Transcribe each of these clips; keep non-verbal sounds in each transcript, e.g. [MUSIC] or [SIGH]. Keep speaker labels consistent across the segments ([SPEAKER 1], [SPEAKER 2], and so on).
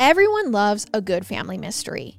[SPEAKER 1] Everyone loves a good family mystery,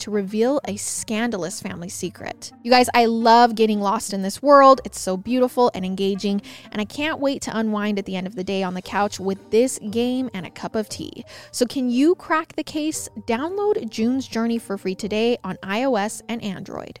[SPEAKER 1] to reveal a scandalous family secret. You guys, I love getting lost in this world. It's so beautiful and engaging, and I can't wait to unwind at the end of the day on the couch with this game and a cup of tea. So, can you crack the case? Download June's Journey for free today on iOS and Android.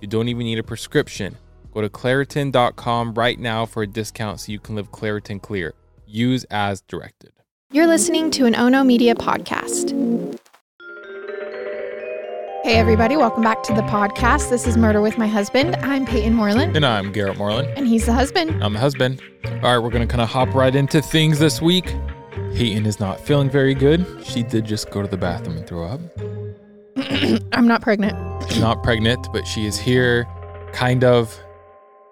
[SPEAKER 2] You don't even need a prescription. Go to Claritin.com right now for a discount so you can live Claritin clear. Use as directed.
[SPEAKER 1] You're listening to an Ono Media podcast. Hey, everybody, welcome back to the podcast. This is Murder with My Husband. I'm Payton Moreland,
[SPEAKER 2] And I'm Garrett Moreland.
[SPEAKER 1] and he's the husband.
[SPEAKER 2] I'm the husband. All right, we're going to kind of hop right into things this week. Payton is not feeling very good. She did just go to the bathroom and throw up. [CLEARS THROAT]
[SPEAKER 1] I'm not pregnant.
[SPEAKER 2] She's not pregnant, but she is here, kind of.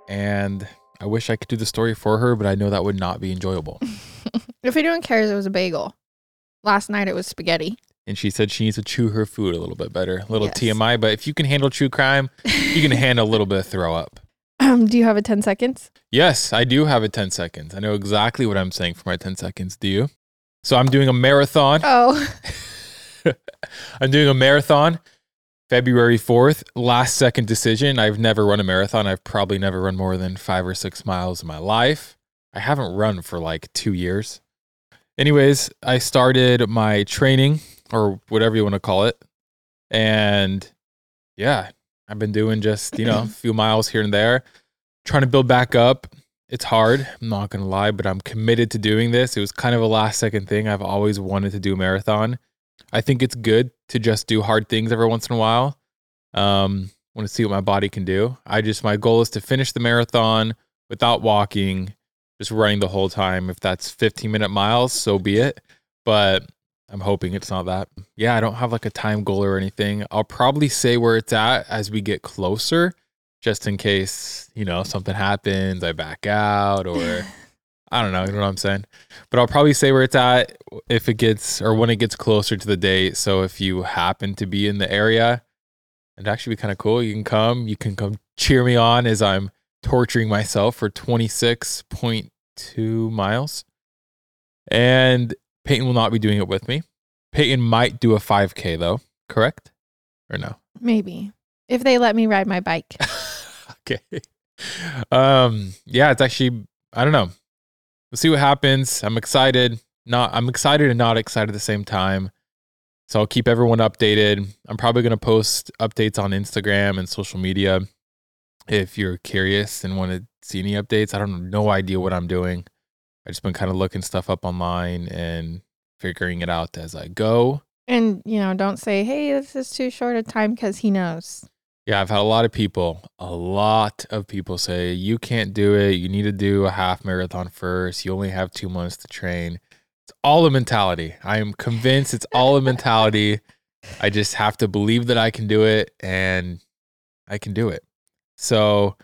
[SPEAKER 2] And I wish I could do the story for her, but I know that would not be enjoyable. [LAUGHS]
[SPEAKER 1] If anyone cares, it was a bagel. Last night it was spaghetti.
[SPEAKER 2] And she said she needs to chew her food a little bit better. A little
[SPEAKER 1] Yes.
[SPEAKER 2] TMI, but if you can handle true crime, you can [LAUGHS] handle a little bit of throw up.
[SPEAKER 1] Um, do you have a 10 seconds?
[SPEAKER 2] Yes, I do have a 10 seconds. I know exactly what I'm saying for my 10 seconds. Do you? So I'm doing a marathon.
[SPEAKER 1] Oh, [LAUGHS] [LAUGHS]
[SPEAKER 2] I'm doing a marathon February 4th. Last second decision. I've never run a marathon. I've probably never run more than five or six miles in my life. I haven't run for like two years. Anyways, I started my training or whatever you want to call it. And yeah, I've been doing just, you know, a [CLEARS THROAT] few miles here and there, trying to build back up. It's hard. I'm not going to lie, but I'm committed to doing this. It was kind of a last second thing. I've always wanted to do a marathon. I think it's good to just do hard things every once in a while. Um, want to see what my body can do. I just my goal is to finish the marathon without walking, just running the whole time. If that's 15 minute miles, so be it. But I'm hoping it's not that. Yeah, I don't have like a time goal or anything. I'll probably say where it's at as we get closer, just in case, you know, something happens, I back out or [LAUGHS] I don't know, you know what I'm saying? But I'll probably say where it's at if it gets or when it gets closer to the date. So if you happen to be in the area, it'd actually be kind of cool. You can come, you can come cheer me on as I'm torturing myself for 26.2 miles. And Payton will not be doing it with me. Payton might do a 5K though, correct? Or no?
[SPEAKER 1] maybe. If they let me ride my bike. [LAUGHS]
[SPEAKER 2] okay. Um, yeah, it's actually I don't know. We'll see what happens. I'm excited. Not I'm excited and not excited at the same time. So I'll keep everyone updated. I'm probably gonna post updates on Instagram and social media if you're curious and want to see any updates. I don't have no idea what I'm doing. I just been kind of looking stuff up online and figuring it out as I go.
[SPEAKER 1] And, you know, don't say, hey, this is too short a time because he knows.
[SPEAKER 2] Yeah, I've had a lot of people, a lot of people say, you can't do it. You need to do a half marathon first. You only have two months to train. It's all a mentality. I am convinced it's all a mentality. I just have to believe that I can do it and I can do it. So,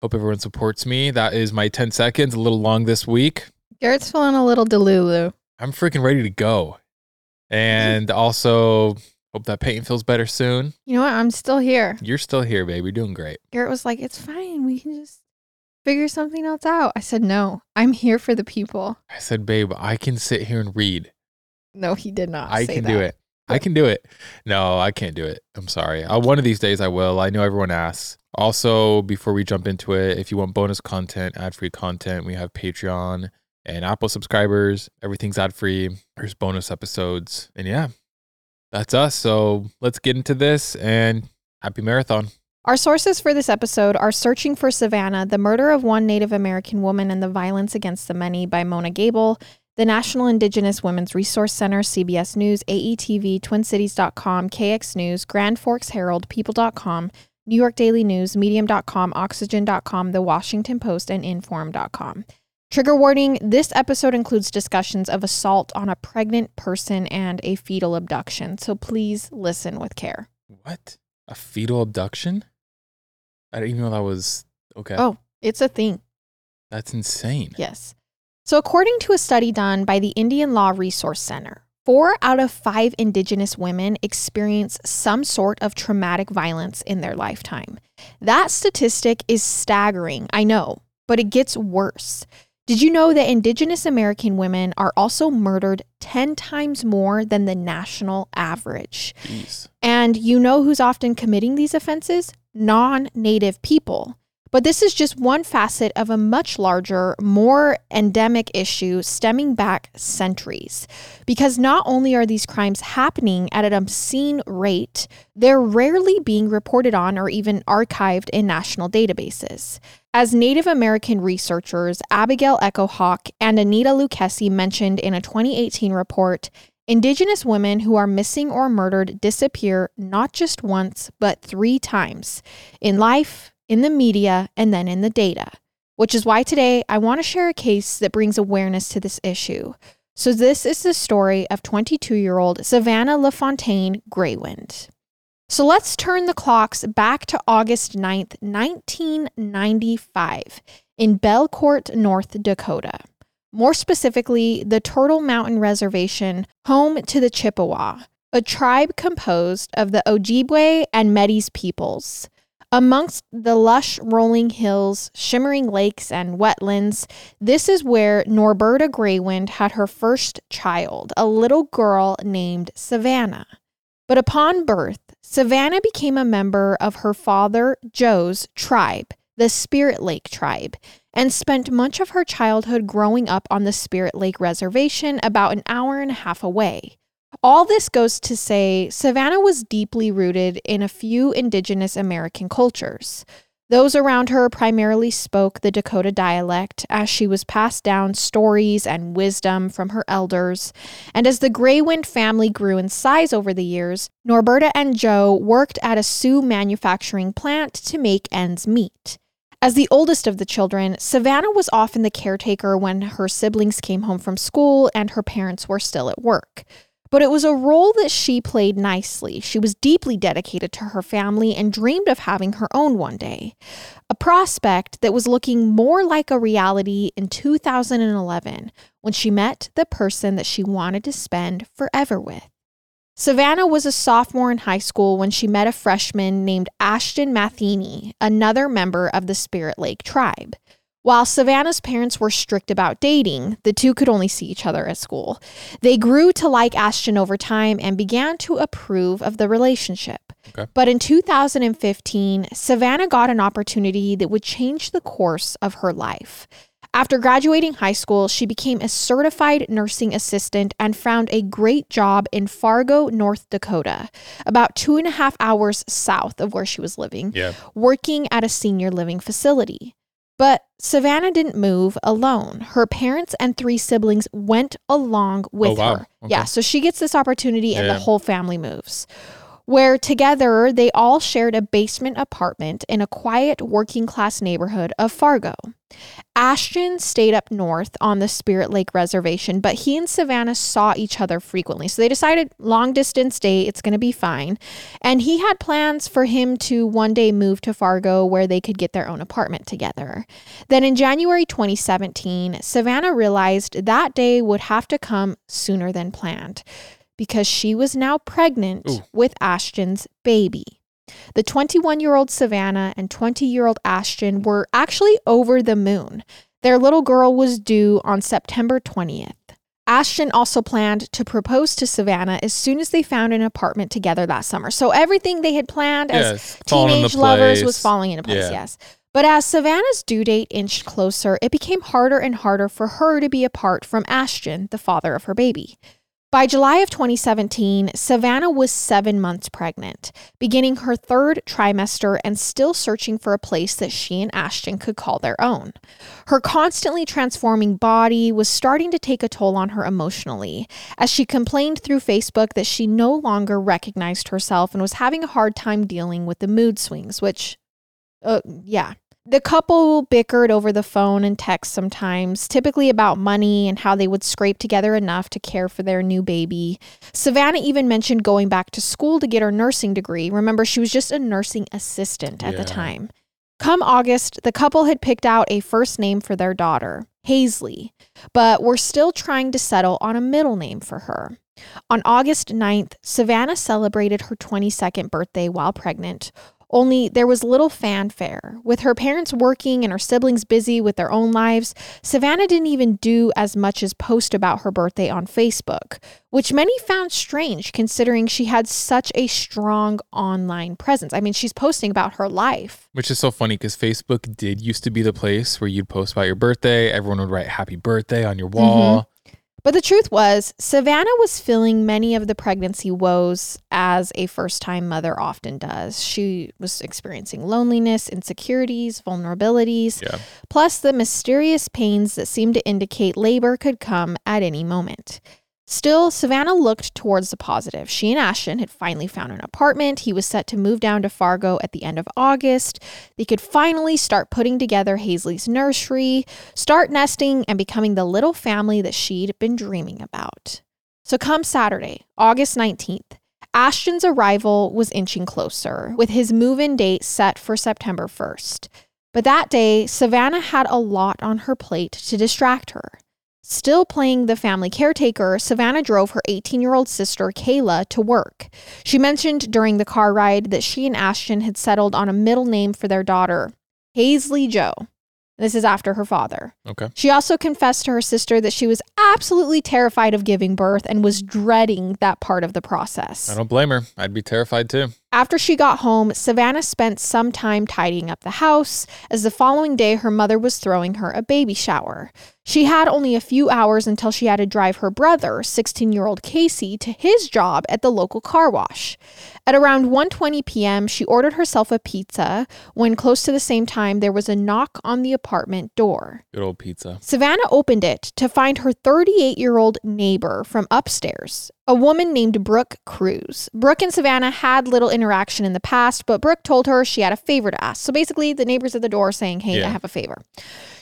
[SPEAKER 2] hope everyone supports me. That is my 10 seconds, a little long this week.
[SPEAKER 1] Garrett's feeling a little delulu.
[SPEAKER 2] I'm freaking ready to go. And also, hope that pain feels better soon.
[SPEAKER 1] You know what? I'm still here.
[SPEAKER 2] You're still here, baby. You're doing great.
[SPEAKER 1] Garrett was like, it's fine. We can just figure something else out. I said, no, I'm here for the people.
[SPEAKER 2] I said, babe, I can sit here and read.
[SPEAKER 1] No, he did not.
[SPEAKER 2] I can
[SPEAKER 1] that.
[SPEAKER 2] do it. I can do it. No, I can't do it. I'm sorry. Uh, one of these days I will. I know everyone asks. Also, before we jump into it, if you want bonus content, ad free content, we have Patreon and Apple subscribers. Everything's ad free. There's bonus episodes. And yeah, that's us. So let's get into this and happy marathon.
[SPEAKER 1] Our sources for this episode are Searching for Savanna, The Murder of One Native American Woman and the Violence Against the Many by Mona Gable, the National Indigenous Women's Resource Center, CBS News, AETV, TwinCities.com, KX News, Grand Forks Herald, People.com, New York Daily News, Medium.com, Oxygen.com, The Washington Post, and Inforum.com. Trigger warning this episode includes discussions of assault on a pregnant person and a fetal abduction, so please listen with care.
[SPEAKER 2] What? A fetal abduction? I didn't even know that was okay.
[SPEAKER 1] Oh, it's a thing.
[SPEAKER 2] That's insane.
[SPEAKER 1] Yes. So, according to a study done by the Indian Law Resource Center, four out of five Indigenous women experience some sort of traumatic violence in their lifetime. That statistic is staggering, I know, but it gets worse. Did you know that Indigenous American women are also murdered 10 times more than the national average?
[SPEAKER 2] Jeez.
[SPEAKER 1] And you know who's often committing these offenses? Non native people. But this is just one facet of a much larger, more endemic issue stemming back centuries. Because not only are these crimes happening at an obscene rate, they're rarely being reported on or even archived in national databases. As Native American researchers Abigail Echo Hawk and Annita Lucchesi mentioned in a 2018 report, Indigenous women who are missing or murdered disappear not just once, but three times in life, in the media, and then in the data. Which is why today I want to share a case that brings awareness to this issue. So, this is the story of 22 year old Savanna LaFontaine Greywind. So, let's turn the clocks back to August 9th, 1995, in Belcourt, North Dakota. More specifically, the Turtle Mountain Reservation, home to the Chippewa, a tribe composed of the Ojibwe and Metis peoples. Amongst the lush rolling hills, shimmering lakes, and wetlands, this is where Norberta Greywind had her first child, a little girl named Savanna. But upon birth, Savanna became a member of her father, Joe's tribe, the Spirit Lake tribe, and spent much of her childhood growing up on the Spirit Lake Reservation about an hour and a half away. All this goes to say Savanna was deeply rooted in a few Indigenous American cultures. Those around her primarily spoke the Dakota dialect as she was passed down stories and wisdom from her elders. And as the Greywind family grew in size over the years, Norberta and Joe worked at a Sioux manufacturing plant to make ends meet. As the oldest of the children, Savanna was often the caretaker when her siblings came home from school and her parents were still at work. But it was a role that she played nicely. She was deeply dedicated to her family and dreamed of having her own one day. A prospect that was looking more like a reality in 2011 when she met the person that she wanted to spend forever with. Savanna was a sophomore in high school when she met a freshman named Ashton Matheny, another member of the Spirit Lake tribe. While Savanna's parents were strict about dating, the two could only see each other at school. They grew to like Ashton over time and began to approve of the relationship.
[SPEAKER 2] Okay.
[SPEAKER 1] But in 2015, Savanna got an opportunity that would change the course of her life. After graduating high school, she became a certified nursing assistant and found a great job in Fargo, North Dakota, about two and a half hours south of where she was living,
[SPEAKER 2] Yeah.
[SPEAKER 1] working at a senior living facility. But Savanna didn't move alone. Her parents and three siblings went along with oh,
[SPEAKER 2] wow.
[SPEAKER 1] her.
[SPEAKER 2] Okay.
[SPEAKER 1] Yeah, so she gets this opportunity and
[SPEAKER 2] Yeah.
[SPEAKER 1] the whole family moves. Where together they all shared a basement apartment in a quiet working class neighborhood of Fargo. Ashton stayed up north on the Spirit Lake Reservation, but he and Savanna saw each other frequently. So they decided long distance date, it's going to be fine. And he had plans for him to one day move to Fargo where they could get their own apartment together. Then in January 2017, Savanna realized that day would have to come sooner than planned. Because she was now pregnant
[SPEAKER 2] Ooh.
[SPEAKER 1] with Ashton's baby. The 21 year old Savanna and 20 year old Ashton were actually over the moon. Their little girl was due on September 20th. Ashton also planned to propose to Savanna as soon as they found an apartment together that summer. So everything they had planned as
[SPEAKER 2] Yes,
[SPEAKER 1] teenage lovers was falling into place,
[SPEAKER 2] Yeah.
[SPEAKER 1] yes. But as Savanna's due date inched closer, it became harder and harder for her to be apart from Ashton, the father of her baby. By July of 2017, Savanna was seven months pregnant, beginning her third trimester and still searching for a place that she and Ashton could call their own. Her constantly transforming body was starting to take a toll on her emotionally, as she complained through Facebook that she no longer recognized herself and was having a hard time dealing with the mood swings, which, uh, yeah. The couple bickered over the phone and text sometimes, typically about money and how they would scrape together enough to care for their new baby. Savanna even mentioned going back to school to get her nursing degree. Remember, she was just a nursing assistant at
[SPEAKER 2] Yeah.
[SPEAKER 1] the time. Come August, the couple had picked out a first name for their daughter, Haisley, but were still trying to settle on a middle name for her. On August 9th, Savanna celebrated her 22nd birthday while pregnant. Only there was little fanfare. With her parents working and her siblings busy with their own lives, Savanna didn't even do as much as post about her birthday on Facebook, which many found strange considering she had such a strong online presence. I mean, she's posting about her life.
[SPEAKER 2] Which is so funny because Facebook did used to be the place where you'd post about your birthday. Everyone would write happy birthday on your mm-hmm. wall.
[SPEAKER 1] But the truth was, Savanna was feeling many of the pregnancy woes as a first time mother often does. She was experiencing loneliness, insecurities, vulnerabilities,
[SPEAKER 2] Yeah.
[SPEAKER 1] plus the mysterious pains that seemed to indicate labor could come at any moment. Still, Savanna looked towards the positive. She and Ashton had finally found an apartment. He was set to move down to Fargo at the end of August. They could finally start putting together Haisley's nursery, start nesting, and becoming the little family that she'd been dreaming about. So, come Saturday, August 19th, Ashton's arrival was inching closer, with his move in date set for September 1st. But that day, Savanna had a lot on her plate to distract her. Still playing the family caretaker, Savanna drove her 18 year old sister, Kayla, to work. She mentioned during the car ride that she and Ashton had settled on a middle name for their daughter, Haisley Joe. This is after her father.
[SPEAKER 2] Okay.
[SPEAKER 1] She also confessed to her sister that she was absolutely terrified of giving birth and was dreading that part of the process.
[SPEAKER 2] I don't blame her. I'd be terrified too.
[SPEAKER 1] After she got home, Savanna spent some time tidying up the house, as the following day her mother was throwing her a baby shower. She had only a few hours until she had to drive her brother, 16-year-old Casey, to his job at the local car wash. At around 1:20 p.m., she ordered herself a pizza when close to the same time there was a knock on the apartment door.
[SPEAKER 2] Good old pizza.
[SPEAKER 1] Savanna opened it to find her 38 year old neighbor from upstairs, a woman named Brooke Crews. Brooke and Savanna had little interaction in the past, but Brooke told her she had a favor to ask. So basically, the neighbors at the door saying, Hey, I have a favor.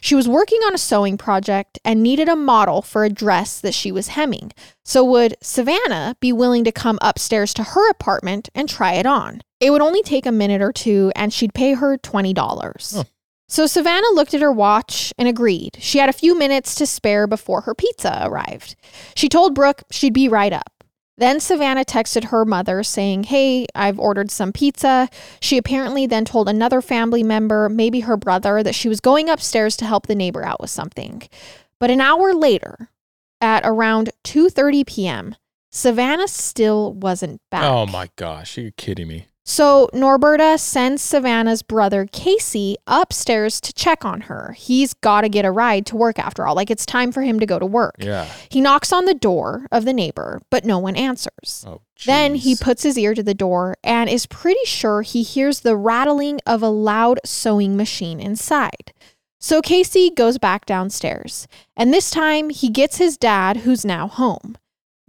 [SPEAKER 1] She was working on a sewing project and needed a model for a dress that she was hemming. So, would Savanna be willing to come upstairs to her apartment and try it on? It would only take a minute or two, and she'd pay her $20.
[SPEAKER 2] Oh.
[SPEAKER 1] So Savanna looked at her watch and agreed. She had a few minutes to spare before her pizza arrived. She told Brooke she'd be right up. Then Savanna texted her mother saying, Hey, I've ordered some pizza. She apparently then told another family member, maybe her brother, that she was going upstairs to help the neighbor out with something. But an hour later, at around 2:30 p.m., Savanna still wasn't back.
[SPEAKER 2] Oh my gosh, you're kidding me.
[SPEAKER 1] So Norberta sends Savanna's brother Casey upstairs to check on her. He's got to get a ride to work after all. Like it's time for him to go to work.
[SPEAKER 2] Yeah.
[SPEAKER 1] He knocks on the door of the neighbor, but no one answers.
[SPEAKER 2] Oh.
[SPEAKER 1] Then he puts his ear to the door and is pretty sure he hears the rattling of a loud sewing machine inside. So Casey goes back downstairs, and this time he gets his dad, who's now home.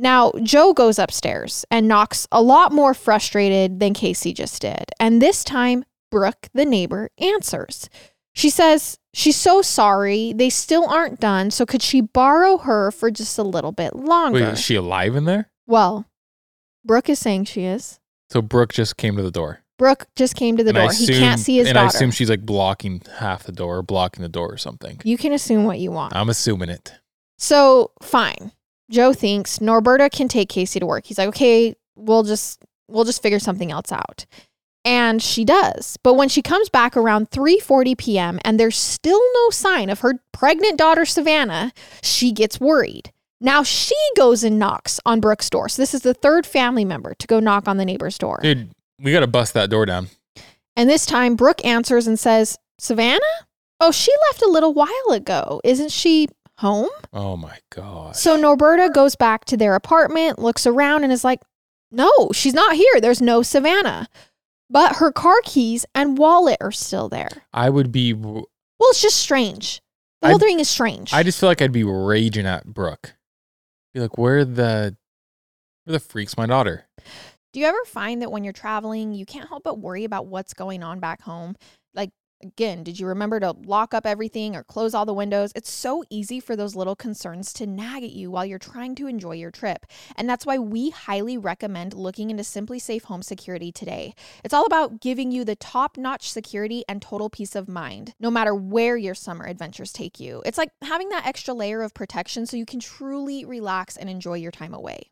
[SPEAKER 1] Now, Joe goes upstairs and knocks a lot more frustrated than Casey just did. And this time, Brooke, the neighbor, answers. She says she's so sorry. They still aren't done. So, could she borrow her for just a little bit longer?
[SPEAKER 2] Wait, is she alive in there?
[SPEAKER 1] Well, Brooke is saying she is.
[SPEAKER 2] So Brooke just came to the door.
[SPEAKER 1] Brooke just came to the
[SPEAKER 2] And
[SPEAKER 1] door. he can't see his
[SPEAKER 2] And I assume she's like blocking half the door, blocking the door or something.
[SPEAKER 1] you can assume what you want.
[SPEAKER 2] I'm assuming it.
[SPEAKER 1] So, fine. Joe thinks Norberta can take Casey to work. He's like, okay, we'll just we'll just figure something else out. And she does. But when she comes back around 3:40 p.m. and there's still no sign of her pregnant daughter Savanna, she gets worried. Now she goes and knocks on Brooke's door. So this is the third family member to go knock on the neighbor's door.
[SPEAKER 2] Dude, we got to bust that door down.
[SPEAKER 1] And this time Brooke answers and says, "Savanna? Oh, she left a little while ago. Isn't she home?"
[SPEAKER 2] Oh my god.
[SPEAKER 1] So Norberta goes back to their apartment, looks around, and is like, No, she's not here. There's no Savanna. But her car keys and wallet are still there.
[SPEAKER 2] I would be
[SPEAKER 1] Well, it's just strange. The whole
[SPEAKER 2] I'd-
[SPEAKER 1] thing is strange.
[SPEAKER 2] I just feel like I'd be raging at Brooke. Be like, where the where the freak's my daughter?
[SPEAKER 1] Do you ever find that when you're traveling, you can't help but worry about what's going on back home? Like, again, did you remember to lock up everything or close all the windows? It's so easy for those little concerns to nag at you while you're trying to enjoy your trip. And that's why we highly recommend looking into SimpliSafe Home Security today. It's all about giving you the top notch security and total peace of mind, no matter where your summer adventures take you. It's like having that extra layer of protection so you can truly relax and enjoy your time away.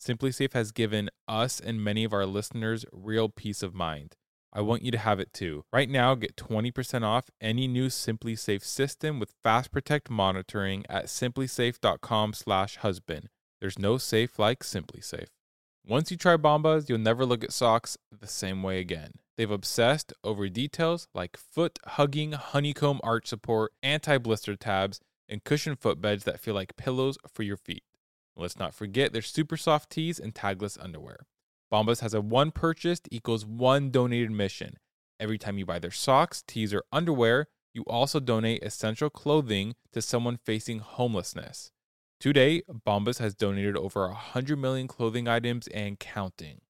[SPEAKER 2] SimpliSafe has given us and many of our listeners real peace of mind. I want you to have it too. Right now, get 20% off any new SimpliSafe system with Fast Protect monitoring at simplisafe.com/husband. There's no safe like SimpliSafe. Once you try Bombas, you'll never look at socks the same way again. They've obsessed over details like foot hugging honeycomb arch support, anti blister tabs, and cushioned footbeds that feel like pillows for your feet. Let's not forget their super soft tees and tagless underwear. Bombas has a one purchased equals one donated mission. Every time you buy their socks, tees, or underwear, you also donate essential clothing to someone facing homelessness. Today, Bombas has donated over 100 million clothing items and counting.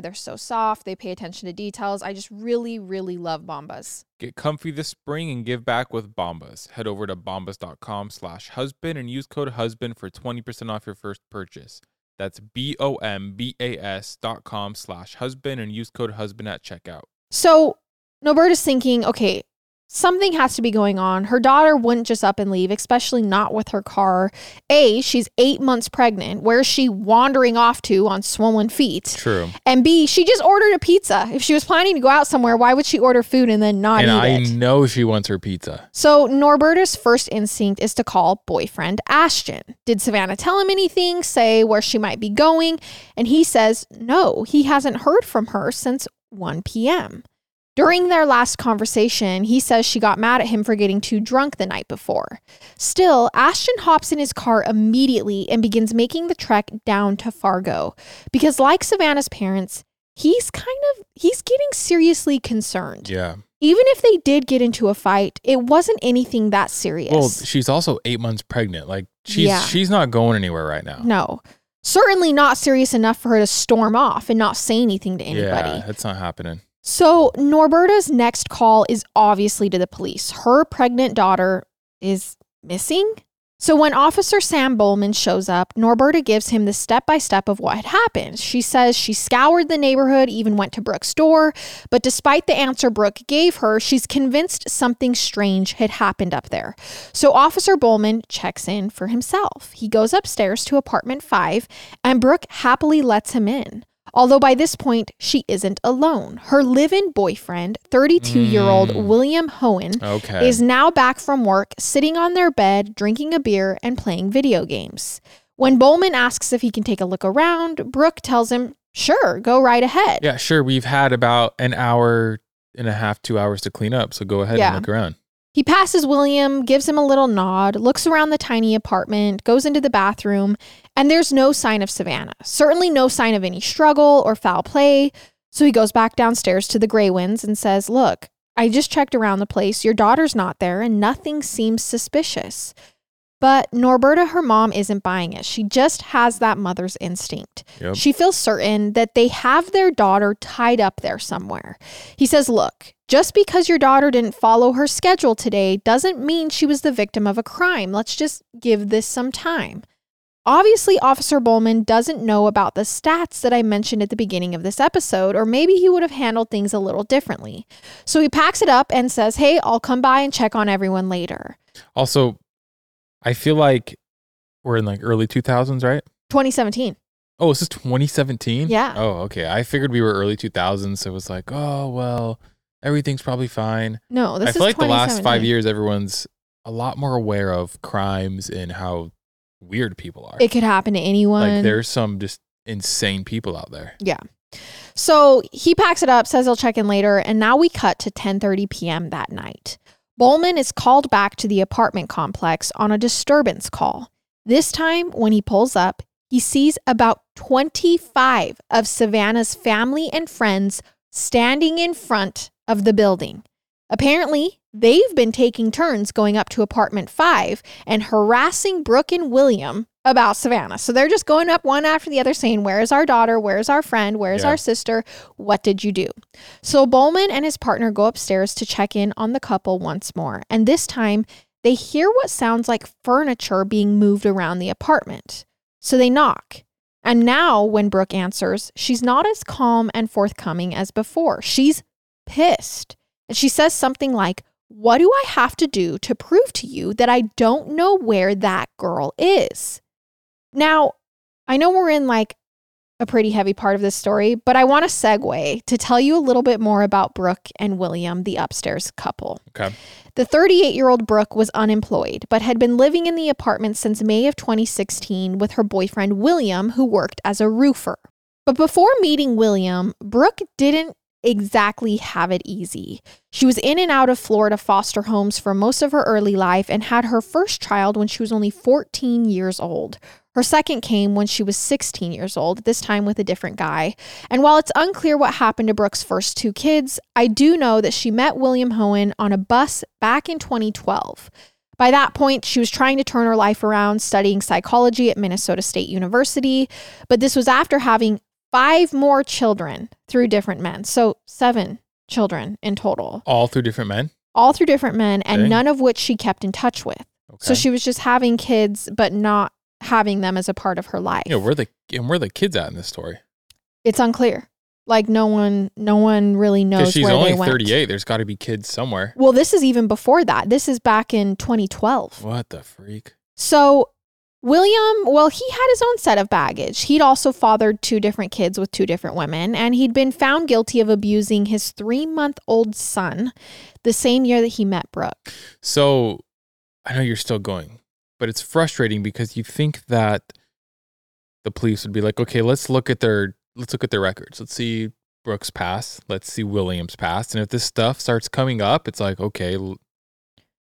[SPEAKER 1] They're so soft, they pay attention to details. I just really, really love Bombas.
[SPEAKER 2] Get comfy this spring and give back with Bombas. Head over to bombas.com slash husband and use code husband for 20% off your first purchase. That's B-O-M-B-A-S dot com slash husband and use code husband at checkout.
[SPEAKER 1] So Norberta's thinking, okay, something has to be going on. Her daughter wouldn't just up and leave, especially not with her car. A, she's eight months pregnant. Where's she wandering off to on swollen feet?
[SPEAKER 2] True.
[SPEAKER 1] And B, she just ordered a pizza. If she was planning to go out somewhere, why would she order food and then not
[SPEAKER 2] and
[SPEAKER 1] eat
[SPEAKER 2] I
[SPEAKER 1] it?
[SPEAKER 2] know she wants her pizza.
[SPEAKER 1] So Norberta's first instinct is to call boyfriend Ashton. Did Savanna tell him anything, say where she might be going? And he says no, he hasn't heard from her since 1 p.m. During their last conversation, he says she got mad at him for getting too drunk the night before. Still, Ashton hops in his car immediately and begins making the trek down to Fargo because like Savanna's parents, he's kind of he's getting seriously concerned.
[SPEAKER 2] Yeah.
[SPEAKER 1] Even if they did get into a fight, it wasn't anything that serious.
[SPEAKER 2] Well, she's also eight months pregnant. Like she's
[SPEAKER 1] Yeah.
[SPEAKER 2] she's not going anywhere right now.
[SPEAKER 1] no. Certainly not serious enough for her to storm off and not say anything to anybody.
[SPEAKER 2] Yeah, that's not happening.
[SPEAKER 1] So, Norberta's next call is obviously to the police. Her pregnant daughter is missing. So, when Officer Sam Bowman shows up, Norberta gives him the step by step of what had happened. She says she scoured the neighborhood, even went to Brooke's door, but despite the answer Brooke gave her, she's convinced something strange had happened up there. So, Officer Bowman checks in for himself. He goes upstairs to apartment five, and Brooke happily lets him in. Although by this point, she isn't alone. Her live in boyfriend, 32 year old
[SPEAKER 2] Mm.
[SPEAKER 1] William Hoehn,
[SPEAKER 2] Okay.
[SPEAKER 1] is now back from work, sitting on their bed, drinking a beer, and playing video games. When Bowman asks if he can take a look around, Brooke tells him Sure, go right ahead.
[SPEAKER 2] Yeah, sure. We've had about an hour and a half, two hours to clean up. So go ahead
[SPEAKER 1] Yeah.
[SPEAKER 2] and look around.
[SPEAKER 1] He passes William, gives him a little nod, looks around the tiny apartment, goes into the bathroom, and there's no sign of Savanna. Certainly no sign of any struggle or foul play. So he goes back downstairs to the Greywinds and says, Look, I just checked around the place. Your daughter's not there, and nothing seems suspicious. But Norberta, her mom, isn't buying it. She just has that mother's instinct.
[SPEAKER 2] Yep.
[SPEAKER 1] She feels certain that they have their daughter tied up there somewhere. He says, Look, just because your daughter didn't follow her schedule today doesn't mean she was the victim of a crime. Let's just give this some time. Obviously, Officer Bowman doesn't know about the stats that I mentioned at the beginning of this episode, or maybe he would have handled things a little differently. So he packs it up and says, Hey, I'll come by and check on everyone later.
[SPEAKER 2] Also, I feel like we're in like early 2000s, right?
[SPEAKER 1] 2017.
[SPEAKER 2] Oh, this is this 2017?
[SPEAKER 1] Yeah.
[SPEAKER 2] Oh, okay. I figured we were early 2000s. So it was like, oh, well, everything's probably fine.
[SPEAKER 1] No, this
[SPEAKER 2] I
[SPEAKER 1] is
[SPEAKER 2] feel like the last five years, everyone's a lot more aware of crimes and how weird people are.
[SPEAKER 1] It could happen to anyone.
[SPEAKER 2] like, there's some just insane people out there. Yeah.
[SPEAKER 1] So he packs it up, says he'll check in later, and now we cut to 10:30 p.m. that night. Bowman is called back to the apartment complex on a disturbance call. This time, when he pulls up, he sees about 25 of Savanna's family and friends standing in front of the building. Apparently, they've been taking turns going up to apartment 5 and harassing Brooke and William about Savanna. So they're just going up one after the other saying, Where's our daughter? Where's our friend? Where's
[SPEAKER 2] Yeah.
[SPEAKER 1] our sister? What did you do? So Bowman and his partner go upstairs to check in on the couple once more. And this time, they hear what sounds like furniture being moved around the apartment. So they knock. And now, when Brooke answers, she's not as calm and forthcoming as before. She's pissed. And she says something like, What do I have to do to prove to you that I don't know where that girl is? Now, I know we're in like a pretty heavy part of this story, but I want to segue to tell you a little bit more about Brooke and William, the upstairs couple.
[SPEAKER 2] Okay.
[SPEAKER 1] The 38 year old Brooke was unemployed, but had been living in the apartment since May of 2016 with her boyfriend William, who worked as a roofer. But before meeting William, Brooke didn't exactly have it easy. She was in and out of Florida foster homes for most of her early life and had her first child when she was only 14 years old. Her second came when she was 16 years old, this time with a different guy. And while it's unclear what happened to Brooke's first two kids, I do know that she met William Hoehn on a bus back in 2012. By that point, she was trying to turn her life around, studying psychology at Minnesota State University. But this was after having five more children through different men. So, seven children in total,
[SPEAKER 2] All through different men.
[SPEAKER 1] all through different men, and
[SPEAKER 2] Okay.
[SPEAKER 1] none of which she kept in touch with.
[SPEAKER 2] Okay.
[SPEAKER 1] So, she was just having kids, but not having them as a part of her life.
[SPEAKER 2] yeah, where the and where the kids at in this story?
[SPEAKER 1] it's unclear. Like no one, no one really knows
[SPEAKER 2] she's
[SPEAKER 1] where
[SPEAKER 2] only
[SPEAKER 1] they went.
[SPEAKER 2] 38. There's got to be kids somewhere.
[SPEAKER 1] Well, this is even before that. This is back in 2012.
[SPEAKER 2] What the freak?
[SPEAKER 1] So, William, well, he had his own set of baggage. He'd also fathered two different kids with two different women, and he'd been found guilty of abusing his three month old son the same year that he met Brooke.
[SPEAKER 2] So I know you're still going, but it's frustrating because you think that the police would be like, okay, let's look at their let's look at their records. Let's see Brooks' past. Let's see Williams' past. And if this stuff starts coming up, it's like, okay,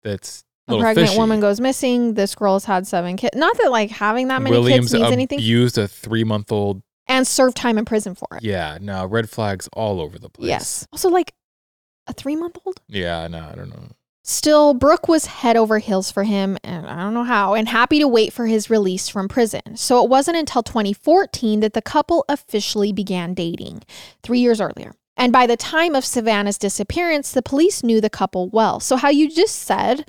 [SPEAKER 2] that's a
[SPEAKER 1] pregnant
[SPEAKER 2] fishy.
[SPEAKER 1] woman goes missing. This girl has had seven kids. Not that like having that many
[SPEAKER 2] Williams
[SPEAKER 1] kids means anything,
[SPEAKER 2] abused a three month old.
[SPEAKER 1] and served time in prison for it.
[SPEAKER 2] Yeah, no, red flags all over the place.
[SPEAKER 1] Yes. Also, like a three month old.
[SPEAKER 2] Yeah, no, I don't know.
[SPEAKER 1] Still, Brooke was head over heels for him, and I don't know how, and happy to wait for his release from prison. So it wasn't until 2014 that the couple officially began dating, three years earlier. And by the time of Savanna's disappearance, the police knew the couple well. So, how you just said,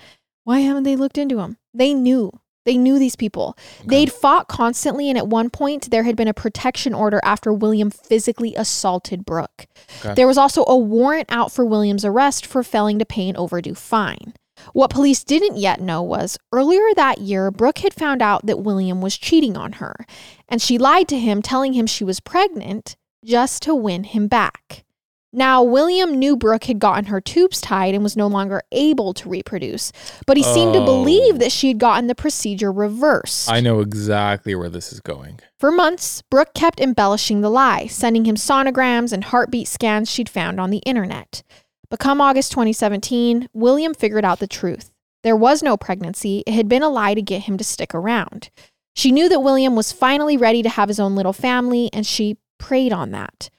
[SPEAKER 1] why haven't they looked into him? They knew. They knew these people. They'd fought constantly, and at one point, there had been a protection order after William physically assaulted Brooke.
[SPEAKER 2] Okay.
[SPEAKER 1] There was also a warrant out for William's arrest for failing to pay an overdue fine. What police didn't yet know was earlier that year, Brooke had found out that William was cheating on her, and she lied to him, telling him she was pregnant just to win him back. Now, William knew Brooke had gotten her tubes tied and was no longer able to reproduce, but he seemed to
[SPEAKER 2] Oh.
[SPEAKER 1] believe that she had gotten the procedure reversed.
[SPEAKER 2] I know exactly where this is going.
[SPEAKER 1] For months, Brooke kept embellishing the lie, sending him sonograms and heartbeat scans she'd found on the internet. But come August 2017, William figured out the truth. There was no pregnancy, it had been a lie to get him to stick around. She knew that William was finally ready to have his own little family, and she preyed on that.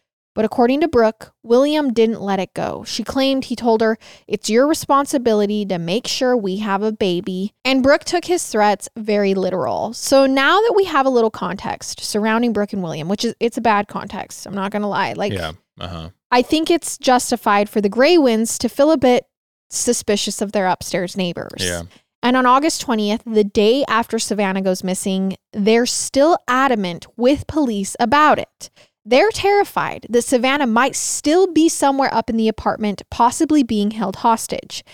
[SPEAKER 1] But according to Brooke, William didn't let it go. She claimed he told her, It's your responsibility to make sure we have a baby. And Brooke took his threats very literal. So now that we have a little context surrounding Brooke and William, which is it's a bad context, I'm not gonna lie. Like
[SPEAKER 2] yeah. Uh huh.
[SPEAKER 1] I think it's justified for the Greywinds to feel a bit suspicious of their upstairs neighbors.
[SPEAKER 2] Yeah.
[SPEAKER 1] And on August 20th, the day after Savanna goes missing, they're still adamant with police about it. They're terrified that Savanna might still be somewhere up in the apartment, possibly being held hostage.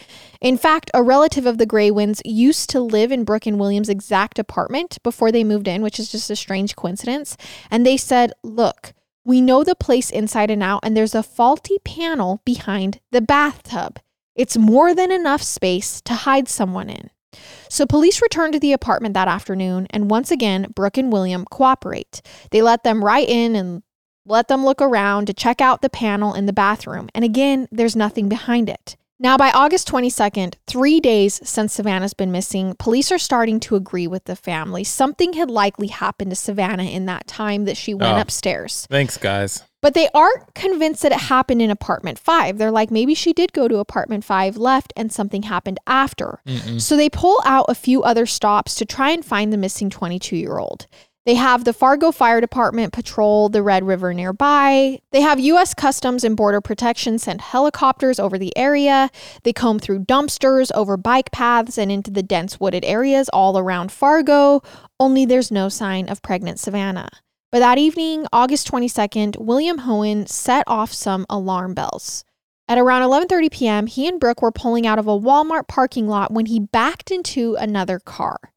[SPEAKER 1] In fact, a relative of the Greywinds used to live in Brooke and Williams' exact apartment before they moved in, which is just a strange coincidence. And they said, Look, we know the place inside and out, and there's a faulty panel behind the bathtub. It's more than enough space to hide someone in. So police return to the apartment that afternoon, and once again, Brooke and William cooperate. They let them right in and let them look around to check out the panel in the bathroom. And again, there's nothing behind it. Now, by August 22nd, three days since Savanna's been missing, police are starting to agree with the family. Something had likely happened to Savanna in that time that she went
[SPEAKER 2] Oh.
[SPEAKER 1] upstairs.
[SPEAKER 2] Thanks, guys.
[SPEAKER 1] But they aren't convinced that it happened in apartment five. They're like, maybe she did go to apartment five, left, and something happened after.
[SPEAKER 2] Mm-mm.
[SPEAKER 1] So they pull out a few other stops to try and find the missing 22 year old. They have the Fargo Fire Department patrol the Red River nearby. They have U.S. Customs and Border Protection send helicopters over the area. They comb through dumpsters, over bike paths, and into the dense wooded areas all around Fargo. Only there's no sign of pregnant Savanna. But that evening, August 22nd, William Hoehn set off some alarm bells. At around 11:30 p.m., he and Brooke were pulling out of a Walmart parking lot when he backed into another car.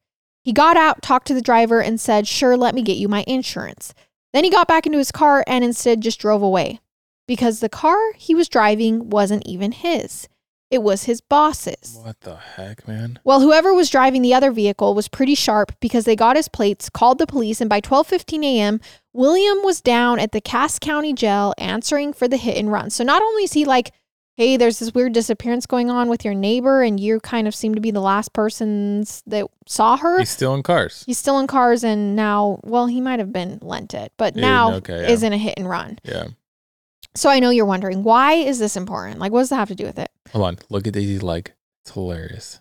[SPEAKER 1] He got out, talked to the driver, and said, Sure, let me get you my insurance. Then he got back into his car and instead just drove away because the car he was driving wasn't even his. It was his boss's.
[SPEAKER 2] What the heck, man?
[SPEAKER 1] Well, whoever was driving the other vehicle was pretty sharp because they got his plates, called the police, and by 12:15 a.m., William was down at the Cass County Jail answering for the hit and run. So not only is he like, "Hey, there's this weird disappearance going on with your neighbor and you kind of seem to be the last persons that saw her."
[SPEAKER 2] He's still in cars.
[SPEAKER 1] He's still in cars and now, well, he might have been lent it, but now
[SPEAKER 2] okay, yeah.
[SPEAKER 1] is in a hit and run.
[SPEAKER 2] Yeah.
[SPEAKER 1] So I know you're wondering, why is this important? Like what does that have to do with it?
[SPEAKER 2] Hold on. Look at Daisy like. It's hilarious.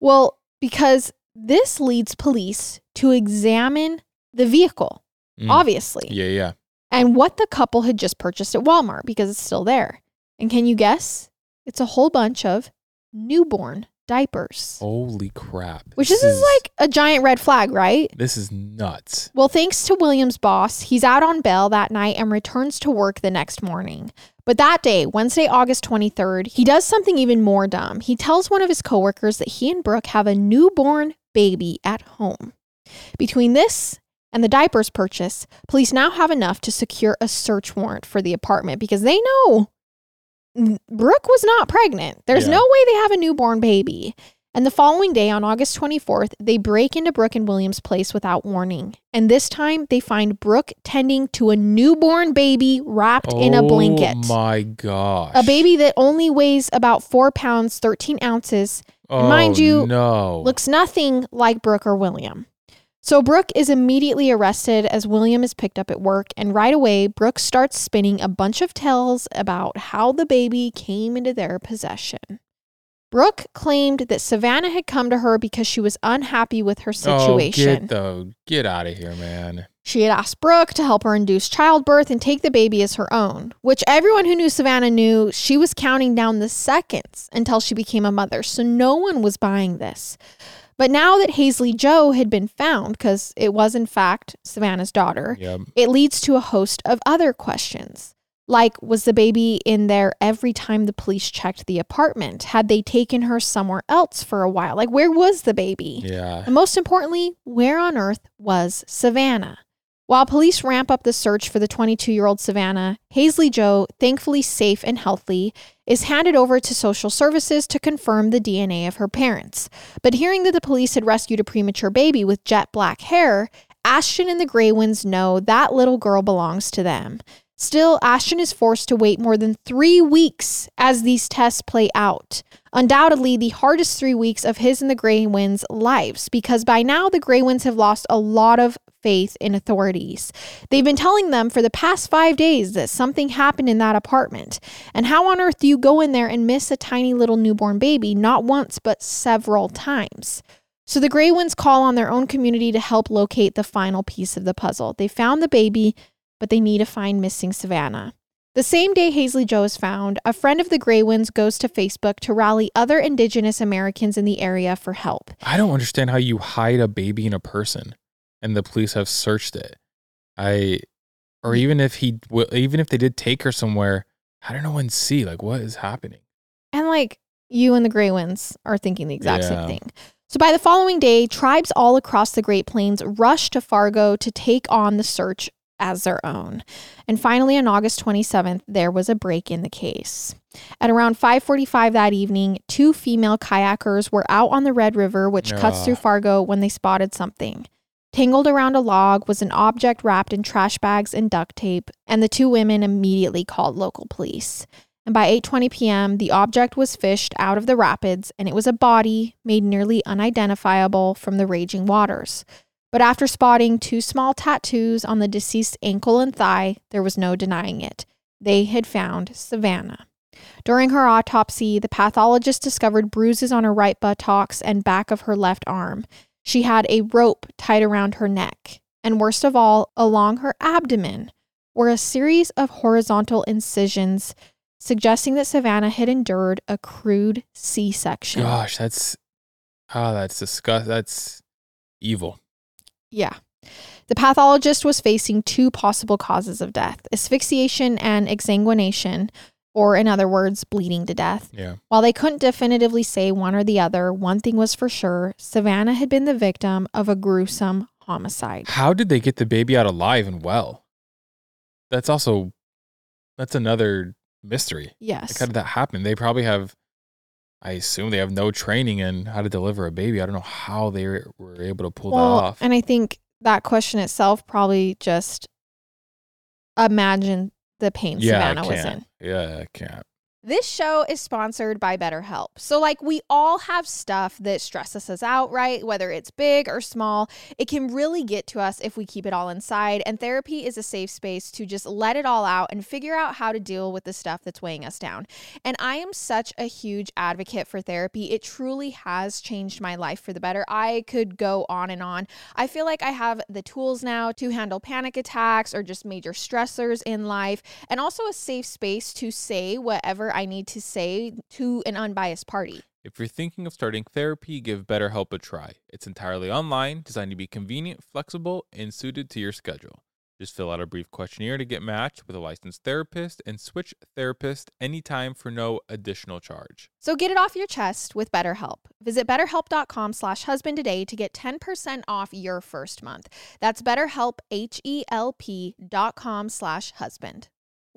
[SPEAKER 1] Well, because this leads police to examine the vehicle,
[SPEAKER 2] Mm.
[SPEAKER 1] obviously,
[SPEAKER 2] Yeah, yeah.
[SPEAKER 1] and what the couple had just purchased at Walmart because it's still there. And can you guess? It's a whole bunch of newborn diapers,
[SPEAKER 2] Holy crap.
[SPEAKER 1] which this is like a giant red flag, right?
[SPEAKER 2] This is nuts.
[SPEAKER 1] Well, thanks to William's boss, he's out on bail that night and returns to work the next morning. But that day, Wednesday, August 23rd, he does something even more dumb. He tells one of his coworkers that he and Brooke have a newborn baby at home. Between this and the diapers purchase, police now have enough to secure a search warrant for the apartment because they know Brooke was not pregnant. There's
[SPEAKER 2] Yeah.
[SPEAKER 1] no way they have a newborn baby. And the following day, on August 24th, they break into Brooke and William's place without warning. And this time, they find Brooke tending to a newborn baby wrapped in a blanket.
[SPEAKER 2] Oh my gosh.
[SPEAKER 1] A baby that only weighs about four pounds, 13 ounces,
[SPEAKER 2] Oh,
[SPEAKER 1] mind you,
[SPEAKER 2] no.
[SPEAKER 1] looks nothing like Brooke or William. So Brooke is immediately arrested as William is picked up at work, and right away, Brooke starts spinning a bunch of tales about how the baby came into their possession. Brooke claimed that Savanna had come to her because she was unhappy with her situation.
[SPEAKER 2] Oh, get the get out of here, man.
[SPEAKER 1] She had asked Brooke to help her induce childbirth and take the baby as her own, which everyone who knew Savanna knew she was counting down the seconds until she became a mother. So no one was buying this. But now that Haisley Joe had been found, because it was in fact Savanna's daughter,
[SPEAKER 2] Yep.
[SPEAKER 1] it leads to a host of other questions. Like, was the baby in there every time the police checked the apartment? Had they taken her somewhere else for a while? Like, where was the baby?
[SPEAKER 2] Yeah.
[SPEAKER 1] And most importantly, where on earth was Savanna? While police ramp up the search for the 22 year old Savanna, Haisley Joe, thankfully safe and healthy, is handed over to social services to confirm the DNA of her parents. But hearing that the police had rescued a premature baby with jet black hair, Ashton and the Greywinds know that little girl belongs to them. Still, Ashton is forced to wait more than three weeks as these tests play out. Undoubtedly, the hardest three weeks of his and the Greywinds' lives, because by now the Greywinds have lost a lot of faith in authorities. They've been telling them for the past five days that something happened in that apartment. And how on earth do you go in there and miss a tiny little newborn baby, not once, but several times? So the Greywinds call on their own community to help locate the final piece of the puzzle. They found the baby, but they need to find missing Savanna. The same day Haisley Joe is found, a friend of the Greywinds goes to Facebook to rally other Indigenous Americans in the area for help.
[SPEAKER 2] I don't understand how you hide a baby in a person and the police have searched it. I, or even if he, even if they did take her somewhere, how did no one see? Like, what is happening?
[SPEAKER 1] And like, you and the Greywinds are thinking the exact
[SPEAKER 2] Yeah.
[SPEAKER 1] same thing. So by the following day, tribes all across the Great Plains rushed to Fargo to take on the search as their own. And finally on August 27th, there was a break in the case. At around 5:45 that evening, two female kayakers were out on the Red River, which cuts through Fargo when they spotted something. Tangled around a log was an object wrapped in trash bags and duct tape, and the two women immediately called local police. And by 8:20 p.m., the object was fished out of the rapids and it was a body made nearly unidentifiable from the raging waters. But after spotting two small tattoos on the deceased's ankle and thigh, there was no denying it. They had found Savanna. During her autopsy, the pathologist discovered bruises on her right buttocks and back of her left arm. She had a rope tied around her neck. And worst of all, along her abdomen were a series of horizontal incisions suggesting that Savanna had endured a crude C section.
[SPEAKER 2] Gosh, that's, oh, that's disgust. That's evil.
[SPEAKER 1] Yeah. The pathologist was facing two possible causes of death asphyxiation and exsanguination, or in other words, bleeding to death.
[SPEAKER 2] Yeah.
[SPEAKER 1] While they couldn't definitively say one or the other, one thing was for sure Savanna had been the victim of a gruesome homicide.
[SPEAKER 2] How did they get the baby out alive and well? That's also, that's another mystery.
[SPEAKER 1] Yes.
[SPEAKER 2] Like, how did that happen? They probably have, I assume they have no training in how to deliver a baby. I don't know how they were able to pull
[SPEAKER 1] well,
[SPEAKER 2] that off.
[SPEAKER 1] and I think that question itself probably just imagine the pain
[SPEAKER 2] yeah,
[SPEAKER 1] Savanna
[SPEAKER 2] I
[SPEAKER 1] was in.
[SPEAKER 2] Yeah, I can't.
[SPEAKER 1] This show is sponsored by BetterHelp. So, like, we all have stuff that stresses us out, right? Whether it's big or small, it can really get to us if we keep it all inside. And therapy is a safe space to just let it all out and figure out how to deal with the stuff that's weighing us down. And I am such a huge advocate for therapy. It truly has changed my life for the better. I could go on and on. I feel like I have the tools now to handle panic attacks or just major stressors in life, and also a safe space to say whatever I need to say to an unbiased party.
[SPEAKER 2] If you're thinking of starting therapy, give BetterHelp a try. It's entirely online, designed to be convenient, flexible, and suited to your schedule. Just fill out a brief questionnaire to get matched with a licensed therapist and switch therapist anytime for no additional charge.
[SPEAKER 1] So get it off your chest with BetterHelp. Visit betterhelp.com slash husband today to get 10% off your first month. That's betterhelp, H-E-L-P dot com slash husband.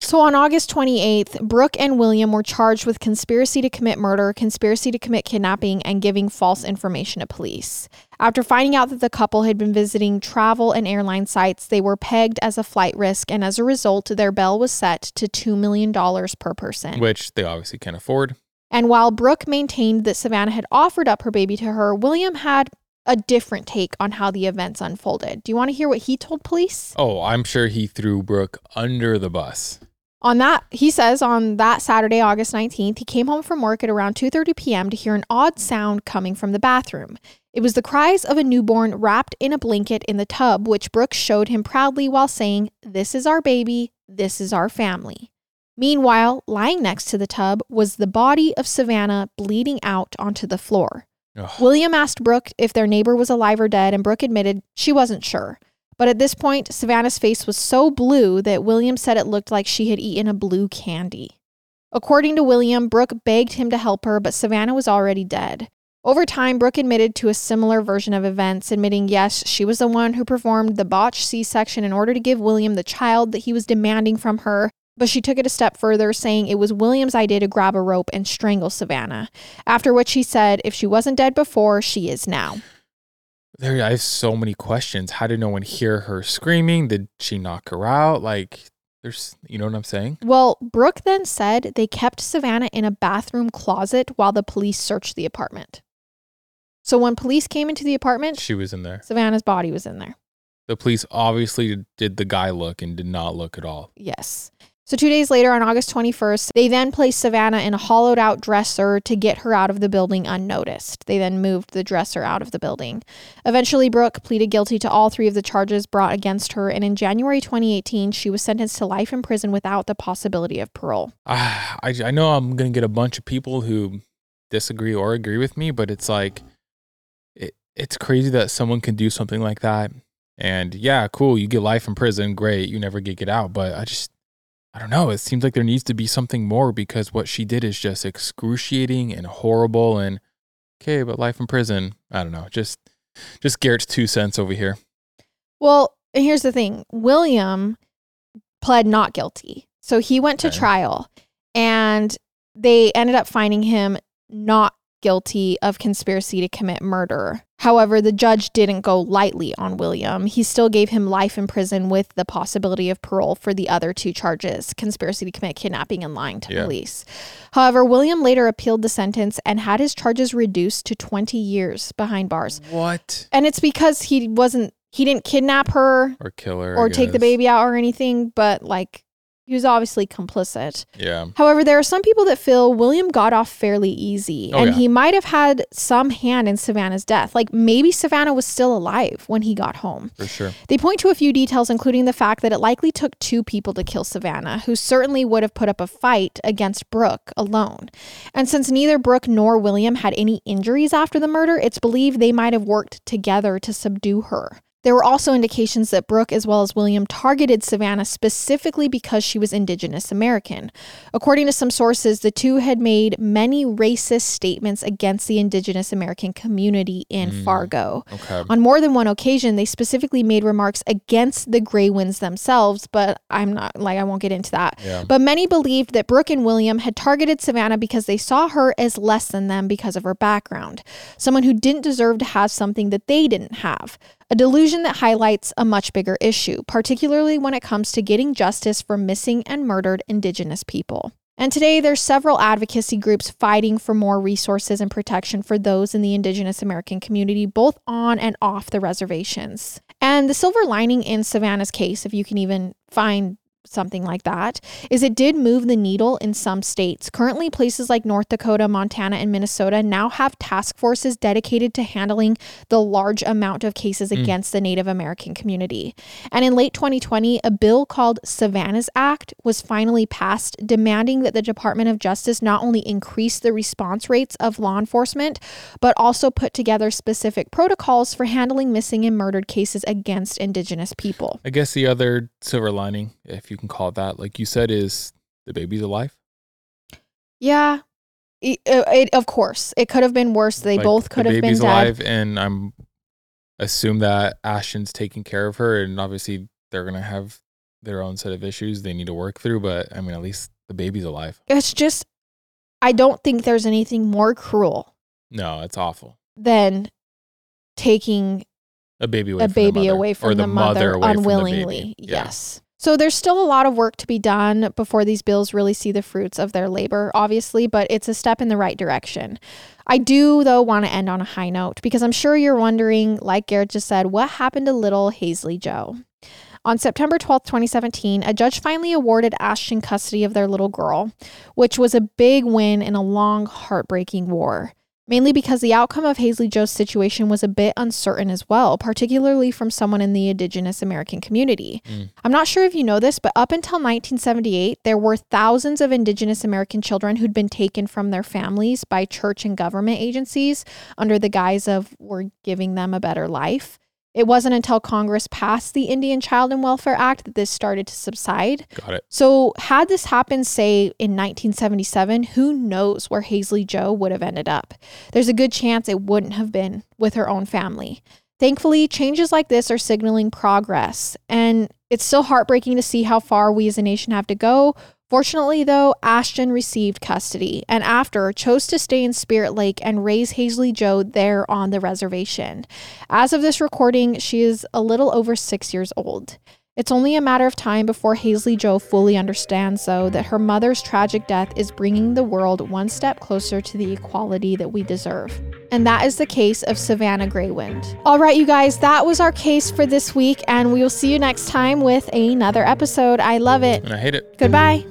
[SPEAKER 1] So on August 28th, Brooke and William were charged with conspiracy to commit murder, conspiracy to commit kidnapping, and giving false information to police. After finding out that the couple had been visiting travel and airline sites, they were pegged as a flight risk, and as a result, their bail was set to $2 million per person.
[SPEAKER 2] Which they obviously can't afford.
[SPEAKER 1] And while Brooke maintained that Savanna had offered up her baby to her, William had a different take on how the events unfolded. Do you want to hear what he told police?
[SPEAKER 2] Oh, I'm sure he threw Brooke under the bus.
[SPEAKER 1] On that, he says on that Saturday, August 19th, he came home from work at around 2:30 p.m. to hear an odd sound coming from the bathroom. It was the cries of a newborn wrapped in a blanket in the tub, which Brooks showed him proudly while saying, "This is our baby, this is our family." Meanwhile, lying next to the tub was the body of Savanna bleeding out onto the floor.
[SPEAKER 2] Ugh.
[SPEAKER 1] William asked Brooke if their neighbor was alive or dead, and Brooke admitted she wasn't sure. But at this point, Savanna's face was so blue that William said it looked like she had eaten a blue candy. According to William, Brooke begged him to help her, but Savanna was already dead. Over time, Brooke admitted to a similar version of events, admitting yes, she was the one who performed the botched C section in order to give William the child that he was demanding from her, but she took it a step further, saying it was William's idea to grab a rope and strangle Savanna. After which she said, if she wasn't dead before, she is now.
[SPEAKER 2] There, I have so many questions. How did no one hear her screaming? Did she knock her out? Like, there's, you know what I'm saying?
[SPEAKER 1] Well, Brooke then said they kept Savanna in a bathroom closet while the police searched the apartment. So when police came into the apartment,
[SPEAKER 2] She was in there.
[SPEAKER 1] Savanna's body was in there.
[SPEAKER 2] The police obviously did the guy look and did not look at all.
[SPEAKER 1] Yes. So two days later, on August 21st, they then placed Savanna in a hollowed out dresser to get her out of the building unnoticed. They then moved the dresser out of the building. Eventually, Brooke pleaded guilty to all three of the charges brought against her, and in January 2018, she was sentenced to life in prison without the possibility of parole.
[SPEAKER 2] Ah, I, I know I'm going to get a bunch of people who disagree or agree with me, but it's like, it, it's crazy that someone can do something like that. And yeah, cool, you get life in prison, great, you never get get out. But I just, I don't know. It seems like there needs to be something more because what she did is just excruciating and horrible. And okay, but life in prison, I don't know. Just, just Garrett's two cents over here.
[SPEAKER 1] Well, and here's the thing William pled not guilty. So he went to
[SPEAKER 2] Okay.
[SPEAKER 1] trial and they ended up finding him not guilty of conspiracy to commit murder. However, the judge didn't go lightly on William. He still gave him life in prison with the possibility of parole for the other two charges conspiracy to commit kidnapping and lying to
[SPEAKER 2] Yeah.
[SPEAKER 1] police. However, William later appealed the sentence and had his charges reduced to 20 years behind bars.
[SPEAKER 2] What?
[SPEAKER 1] And it's because he wasn't, he didn't kidnap her
[SPEAKER 2] Or kill her
[SPEAKER 1] or take the baby out or anything, but like he was obviously complicit.
[SPEAKER 2] Yeah.
[SPEAKER 1] However, there are some people that feel William got off fairly easy
[SPEAKER 2] Oh,
[SPEAKER 1] and
[SPEAKER 2] yeah.
[SPEAKER 1] he might have had some hand in Savanna's death. Like maybe Savanna was still alive when he got home.
[SPEAKER 2] For sure.
[SPEAKER 1] They point to a few details, including the fact that it likely took two people to kill Savanna, who certainly would have put up a fight against Brooke alone. And since neither Brooke nor William had any injuries after the murder, it's believed they might have worked together to subdue her. There were also indications that Brooke, as well as William, targeted Savanna specifically because she was Indigenous American. According to some sources, the two had made many racist statements against the Indigenous American community in
[SPEAKER 2] Mm.
[SPEAKER 1] Fargo.
[SPEAKER 2] Okay.
[SPEAKER 1] On more than one occasion, they specifically made remarks against the Greywinds themselves, but I'm not like I won't get into that.
[SPEAKER 2] Yeah.
[SPEAKER 1] But many believed that Brooke and William had targeted Savanna because they saw her as less than them because of her background, someone who didn't deserve to have something that they didn't have. A delusion that highlights a much bigger issue, particularly when it comes to getting justice for missing and murdered Indigenous people. And today, there's several advocacy groups fighting for more resources and protection for those in the Indigenous American community, both on and off the reservations. And the silver lining in Savanna's case, if you can even find something like that is it did move the needle in some states. Currently, places like North Dakota, Montana, and Minnesota now have task forces dedicated to handling the large amount of cases
[SPEAKER 2] Mm.
[SPEAKER 1] against the Native American community. And in late 2020, a bill called Savanna's Act was finally passed, demanding that the Department of Justice not only increase the response rates of law enforcement, but also put together specific protocols for handling missing and murdered cases against Indigenous people.
[SPEAKER 2] I guess the other silver lining, if you can call it that, like you said, is the baby's alive.
[SPEAKER 1] Yeah. It, uh, it, of course, it could have been worse. They
[SPEAKER 2] Like,
[SPEAKER 1] both could
[SPEAKER 2] the
[SPEAKER 1] have been dead.
[SPEAKER 2] alive, and I'm assume that Ashton's taking care of her, and obviously they're gonna have their own set of issues they need to work through. But I mean, at least the baby's alive.
[SPEAKER 1] It's just, I don't think there's anything more cruel
[SPEAKER 2] No, it's awful.
[SPEAKER 1] than taking
[SPEAKER 2] A baby away
[SPEAKER 1] a
[SPEAKER 2] from
[SPEAKER 1] baby
[SPEAKER 2] the mother,
[SPEAKER 1] away from the, mother
[SPEAKER 2] away from the
[SPEAKER 1] unwillingly.
[SPEAKER 2] Yeah.
[SPEAKER 1] Yes. So there's still a lot of work to be done before these bills really see the fruits of their labor, obviously, but it's a step in the right direction. I do, though, want to end on a high note because I'm sure you're wondering, like Garrett just said, what happened to little Haisley Joe? On September 12th, 2017, a judge finally awarded Ashton custody of their little girl, which was a big win in a long, heartbreaking war. Mainly because the outcome of Haisley Joe's situation was a bit uncertain as well, particularly from someone in the Indigenous American community.
[SPEAKER 2] Mm.
[SPEAKER 1] I'm not sure if you know this, but up until 1978, there were thousands of Indigenous American children who'd been taken from their families by church and government agencies under the guise of we're giving them a better life. It wasn't until Congress passed the Indian Child and Welfare Act that this started to subside.
[SPEAKER 2] Got it.
[SPEAKER 1] So, had this happened, say, in 1977, who knows where Haisley Joe would have ended up? There's a good chance it wouldn't have been with her own family. Thankfully, changes like this are signaling progress, and it's still heartbreaking to see how far we as a nation have to go. Fortunately, though, Ashton received custody and after chose to stay in Spirit Lake and raise Haisley Joe there on the reservation. As of this recording, she is a little over six years old. It's only a matter of time before Haisley Joe fully understands, though, that her mother's tragic death is bringing the world one step closer to the equality that we deserve. And that is the case of Savanna Greywind. All right, you guys, that was our case for this week, and we will see you next time with another episode. I love it.
[SPEAKER 2] And I hate it.
[SPEAKER 1] Goodbye.